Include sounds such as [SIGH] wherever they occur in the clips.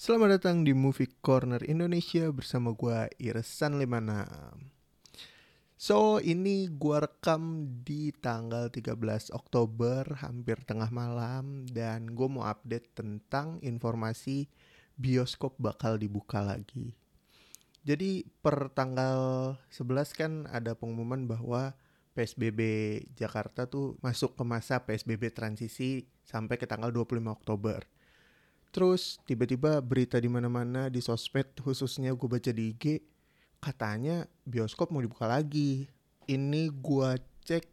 Selamat datang di Movie Corner Indonesia bersama gue Irsan Limana. So, ini gue rekam di tanggal 13 Oktober, hampir tengah malam, dan gue mau update tentang informasi bioskop bakal dibuka lagi. Jadi per tanggal 11 kan ada pengumuman bahwa PSBB Jakarta tuh masuk ke masa PSBB transisi sampai ke tanggal 25 Oktober. Terus tiba-tiba berita di mana-mana di sosmed khususnya gue baca di IG katanya bioskop mau dibuka lagi. Ini gue cek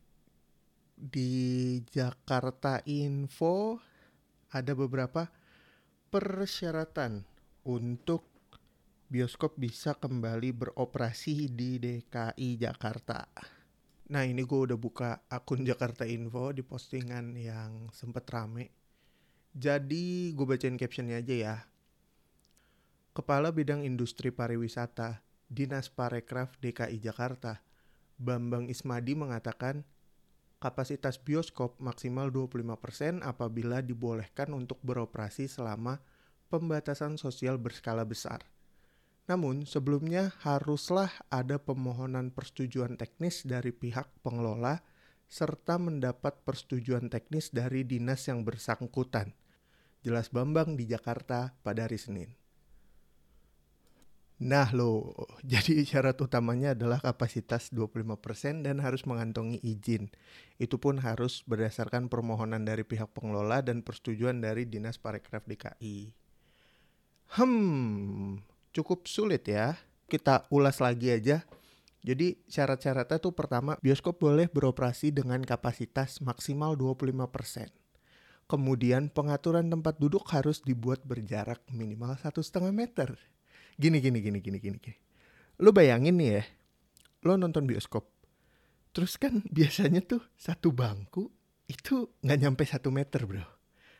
di Jakarta Info ada beberapa persyaratan untuk bioskop bisa kembali beroperasi di DKI Jakarta. Nah ini gue udah buka akun Jakarta Info di postingan yang sempet rame. Jadi gue bacain captionnya aja ya. Kepala Bidang Industri Pariwisata, Dinas Parekraf DKI Jakarta, Bambang Ismadi mengatakan kapasitas bioskop maksimal 25% apabila dibolehkan untuk beroperasi selama pembatasan sosial berskala besar. Namun, sebelumnya haruslah ada pemohonan persetujuan teknis dari pihak pengelola serta mendapat persetujuan teknis dari dinas yang bersangkutan. Jelas Bambang di Jakarta pada hari Senin. Nah lo, [LAUGHS] jadi syarat utamanya adalah kapasitas 25% dan harus mengantongi izin. Itu pun harus berdasarkan permohonan dari pihak pengelola dan persetujuan dari Dinas Parekraf DKI. Hmm, cukup sulit ya. Kita ulas lagi aja. Jadi syarat-syaratnya tuh pertama, bioskop boleh beroperasi dengan kapasitas maksimal 25%. Kemudian pengaturan tempat duduk harus dibuat berjarak minimal satu setengah meter. Gini gini gini gini gini gini. Lo bayangin nih ya lo nonton bioskop. Terus kan [LAUGHS] biasanya tuh satu bangku itu nggak nyampe satu meter bro.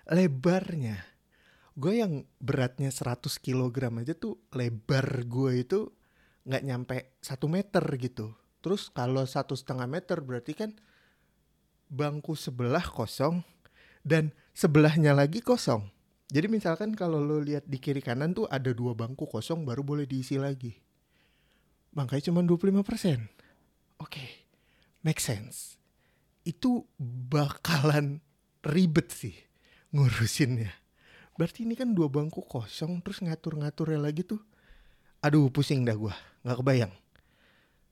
Lebarnya. Gue yang beratnya 100 kg aja tuh lebar gue itu nggak nyampe satu meter gitu. Terus kalau satu setengah meter berarti kan bangku sebelah kosong dan sebelahnya lagi kosong jadi misalkan kalau lo lihat di kiri kanan tuh ada dua bangku kosong baru boleh diisi lagi. Makanya cuma 25%. Oke, okay. make sense. Itu bakalan ribet sih ngurusinnya. Berarti ini kan dua bangku kosong terus ngatur-ngaturnya lagi tuh. Aduh pusing dah gua, nggak kebayang.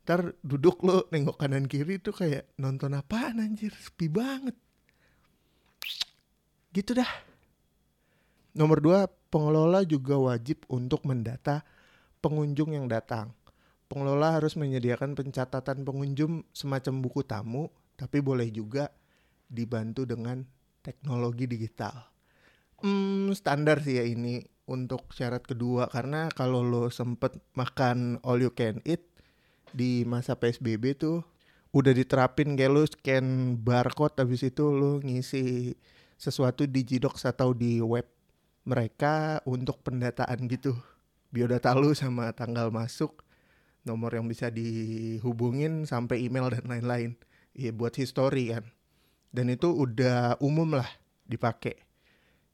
Ntar duduk lo nengok kanan kiri tuh kayak nonton apaan anjir, sepi banget. Gitu dah. Nomor dua, pengelola juga wajib untuk mendata pengunjung yang datang. Pengelola harus menyediakan pencatatan pengunjung semacam buku tamu, tapi boleh juga dibantu dengan teknologi digital. Hmm, standar sih ya ini untuk syarat kedua karena kalau lo sempet makan all you can eat di masa PSBB tuh udah diterapin kayak lo scan barcode habis itu lo ngisi sesuatu di Jidox atau di web mereka untuk pendataan gitu. Biodata lu sama tanggal masuk nomor yang bisa dihubungin sampai email dan lain-lain. Ya buat history kan. Dan itu udah umum lah dipakai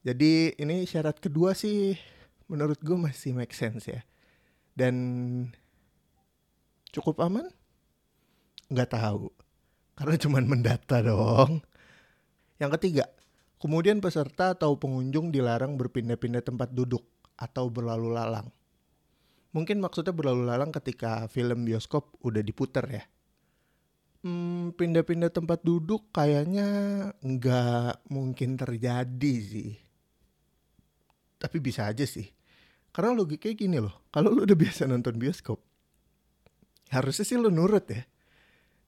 jadi ini syarat kedua sih menurut gue masih make sense ya. Dan cukup aman? Nggak tahu. Karena cuman mendata dong yang ketiga Kemudian peserta atau pengunjung dilarang berpindah-pindah tempat duduk atau berlalu lalang. Mungkin maksudnya berlalu lalang ketika film bioskop udah diputer ya. Hmm, pindah-pindah tempat duduk kayaknya nggak mungkin terjadi sih. Tapi bisa aja sih. Karena logikanya gini loh, kalau lu udah biasa nonton bioskop, harusnya sih lu nurut ya.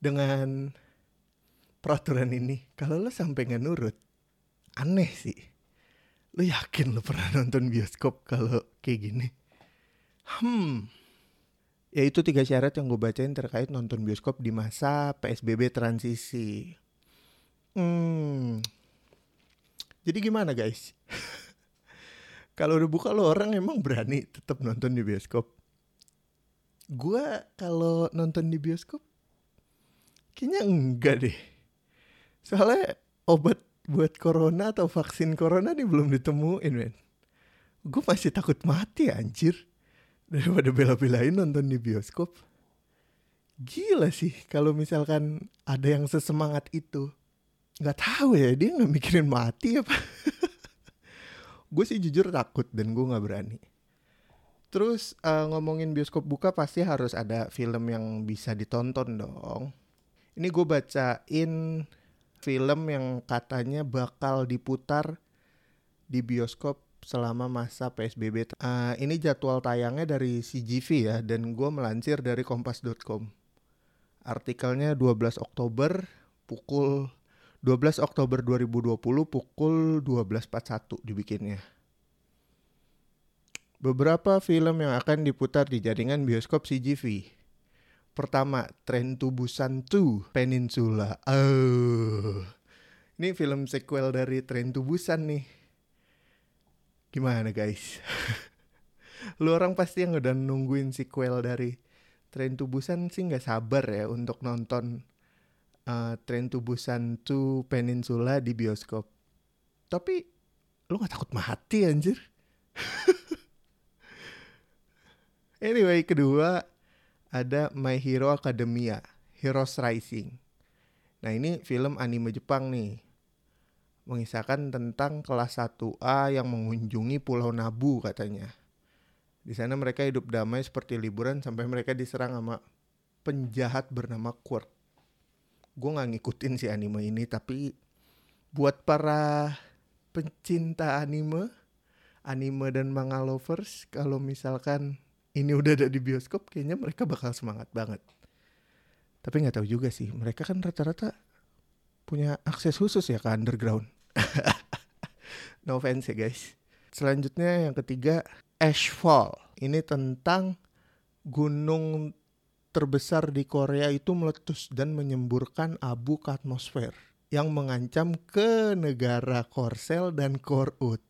Dengan peraturan ini, kalau lu sampai nggak nurut, aneh sih. Lu yakin lu pernah nonton bioskop kalau kayak gini? Hmm. Ya itu tiga syarat yang gue bacain terkait nonton bioskop di masa PSBB transisi. Hmm. Jadi gimana guys? [LAUGHS] kalau udah buka lo orang emang berani tetap nonton di bioskop? Gue kalau nonton di bioskop kayaknya enggak deh. Soalnya obat buat corona atau vaksin corona nih belum ditemuin men. Gue masih takut mati anjir. Daripada bela-belain nonton di bioskop. Gila sih kalau misalkan ada yang sesemangat itu. Nggak tahu ya dia nggak mikirin mati apa. [LAUGHS] Gue sih jujur takut dan gue nggak berani. Terus uh, ngomongin bioskop buka pasti harus ada film yang bisa ditonton dong. Ini gue bacain film yang katanya bakal diputar di bioskop selama masa PSBB. Uh, ini jadwal tayangnya dari CGV ya dan gue melansir dari kompas.com. Artikelnya 12 Oktober pukul 12 Oktober 2020 pukul 12.41 dibikinnya. Beberapa film yang akan diputar di jaringan bioskop CGV. Pertama, Train to Busan 2 Peninsula. Oh. Ini film sequel dari Train to Busan nih Gimana guys? [LAUGHS] Lu orang pasti yang udah nungguin sequel dari Train to Busan sih nggak sabar ya untuk nonton uh, Train to Busan 2 Peninsula di bioskop. Tapi lu gak takut mati anjir? [LAUGHS] anyway, kedua ada My Hero Academia, Heroes Rising. Nah ini film anime Jepang nih mengisahkan tentang kelas 1A yang mengunjungi Pulau Nabu katanya. Di sana mereka hidup damai seperti liburan sampai mereka diserang sama penjahat bernama Quirk. Gue gak ngikutin si anime ini tapi buat para pencinta anime, anime dan manga lovers, kalau misalkan ini udah ada di bioskop, kayaknya mereka bakal semangat banget. Tapi nggak tahu juga sih, mereka kan rata-rata punya akses khusus ya ke underground. [LAUGHS] no offense ya guys. Selanjutnya yang ketiga Ashfall. Ini tentang gunung terbesar di Korea itu meletus dan menyemburkan abu ke atmosfer yang mengancam ke negara Korsel dan Korut.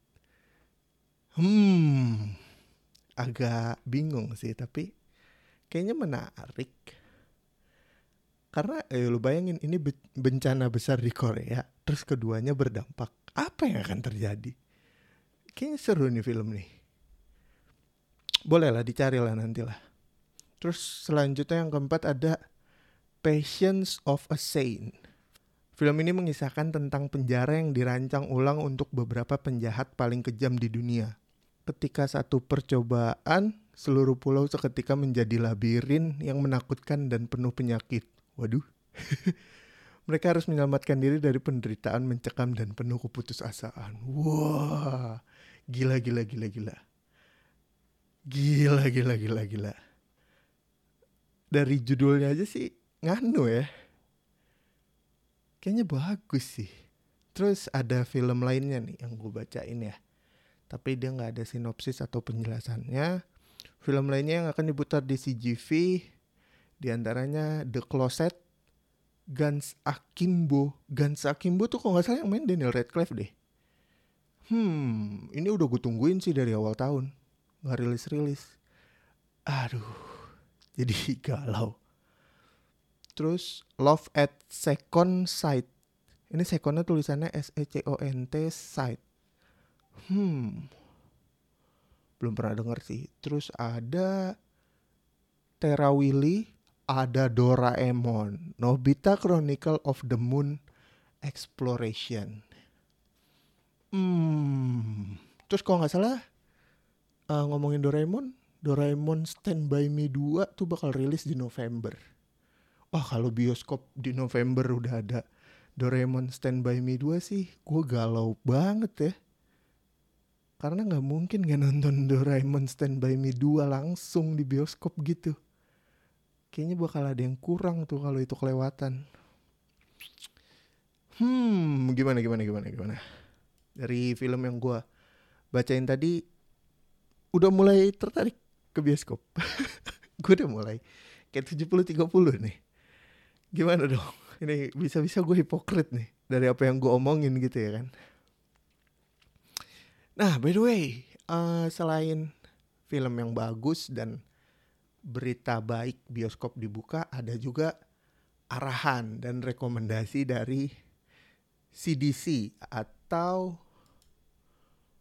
Hmm, agak bingung sih tapi kayaknya menarik karena eh, lu bayangin ini bencana besar di Korea, terus keduanya berdampak. Apa yang akan terjadi? Kayaknya seru nih film nih. Boleh lah dicari lah nanti lah. Terus selanjutnya yang keempat ada Patience of a Saint. Film ini mengisahkan tentang penjara yang dirancang ulang untuk beberapa penjahat paling kejam di dunia. Ketika satu percobaan, seluruh pulau seketika menjadi labirin yang menakutkan dan penuh penyakit. Waduh. [LAUGHS] Mereka harus menyelamatkan diri dari penderitaan mencekam dan penuh keputusasaan. Wah, gila gila gila gila. Gila gila gila gila. Dari judulnya aja sih nganu ya. Kayaknya bagus sih. Terus ada film lainnya nih yang gue bacain ya. Tapi dia nggak ada sinopsis atau penjelasannya. Film lainnya yang akan diputar di CGV di antaranya The Closet, Guns Akimbo. Guns Akimbo tuh kok nggak salah yang main Daniel Radcliffe deh. Hmm, ini udah gue tungguin sih dari awal tahun. Nggak rilis-rilis. Aduh, jadi [LAUGHS] galau. Terus Love at Second Sight. Ini secondnya tulisannya S E C O N T Sight. Hmm, belum pernah denger sih. Terus ada Tera Willy ada Doraemon, Nobita Chronicle of the Moon Exploration. Hmm, terus kalau nggak salah uh, ngomongin Doraemon, Doraemon Stand By Me 2 tuh bakal rilis di November. Wah kalau bioskop di November udah ada Doraemon Stand By Me 2 sih, gue galau banget ya. Karena nggak mungkin gak nonton Doraemon Stand By Me 2 langsung di bioskop gitu kayaknya bakal ada yang kurang tuh kalau itu kelewatan. Hmm, gimana gimana gimana gimana. Dari film yang gue bacain tadi udah mulai tertarik ke bioskop. [LAUGHS] gue udah mulai kayak 70-30 nih. Gimana dong? Ini bisa-bisa gue hipokrit nih dari apa yang gue omongin gitu ya kan. Nah, by the way, uh, selain film yang bagus dan berita baik bioskop dibuka, ada juga arahan dan rekomendasi dari CDC atau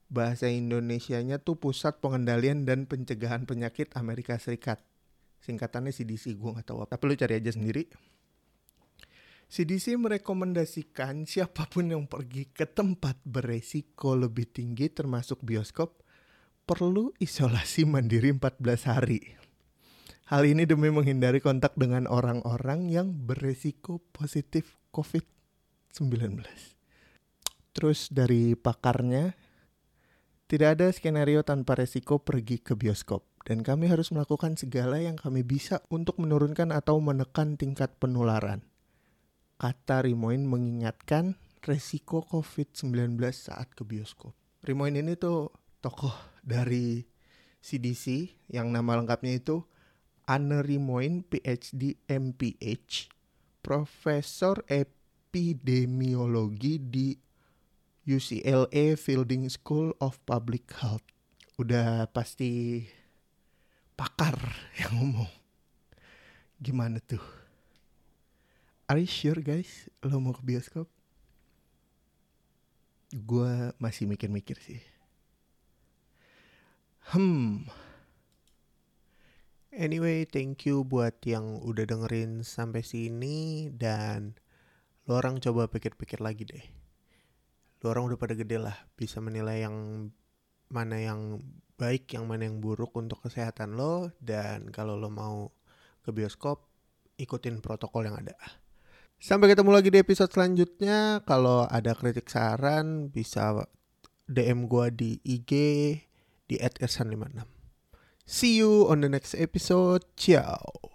bahasa Indonesianya tuh Pusat Pengendalian dan Pencegahan Penyakit Amerika Serikat. Singkatannya CDC, gue nggak tahu apa. Tapi lu cari aja sendiri. CDC merekomendasikan siapa pun yang pergi ke tempat beresiko lebih tinggi termasuk bioskop perlu isolasi mandiri 14 hari. Hal ini demi menghindari kontak dengan orang-orang yang beresiko positif COVID-19. Terus dari pakarnya, tidak ada skenario tanpa resiko pergi ke bioskop dan kami harus melakukan segala yang kami bisa untuk menurunkan atau menekan tingkat penularan kata Rimoin mengingatkan resiko COVID-19 saat ke bioskop. Rimoin ini tuh tokoh dari CDC yang nama lengkapnya itu Anne Rimoin PhD MPH, Profesor Epidemiologi di UCLA Fielding School of Public Health. Udah pasti pakar [LAUGHS] yang ngomong. Gimana tuh? Are you sure guys lo mau ke bioskop? Gue masih mikir-mikir sih. Hmm. Anyway, thank you buat yang udah dengerin sampai sini dan lo orang coba pikir-pikir lagi deh. Lo orang udah pada gede lah, bisa menilai yang mana yang baik, yang mana yang buruk untuk kesehatan lo dan kalau lo mau ke bioskop ikutin protokol yang ada. Sampai ketemu lagi di episode selanjutnya. Kalau ada kritik saran bisa DM gue di IG di @ersan56. See you on the next episode. Ciao.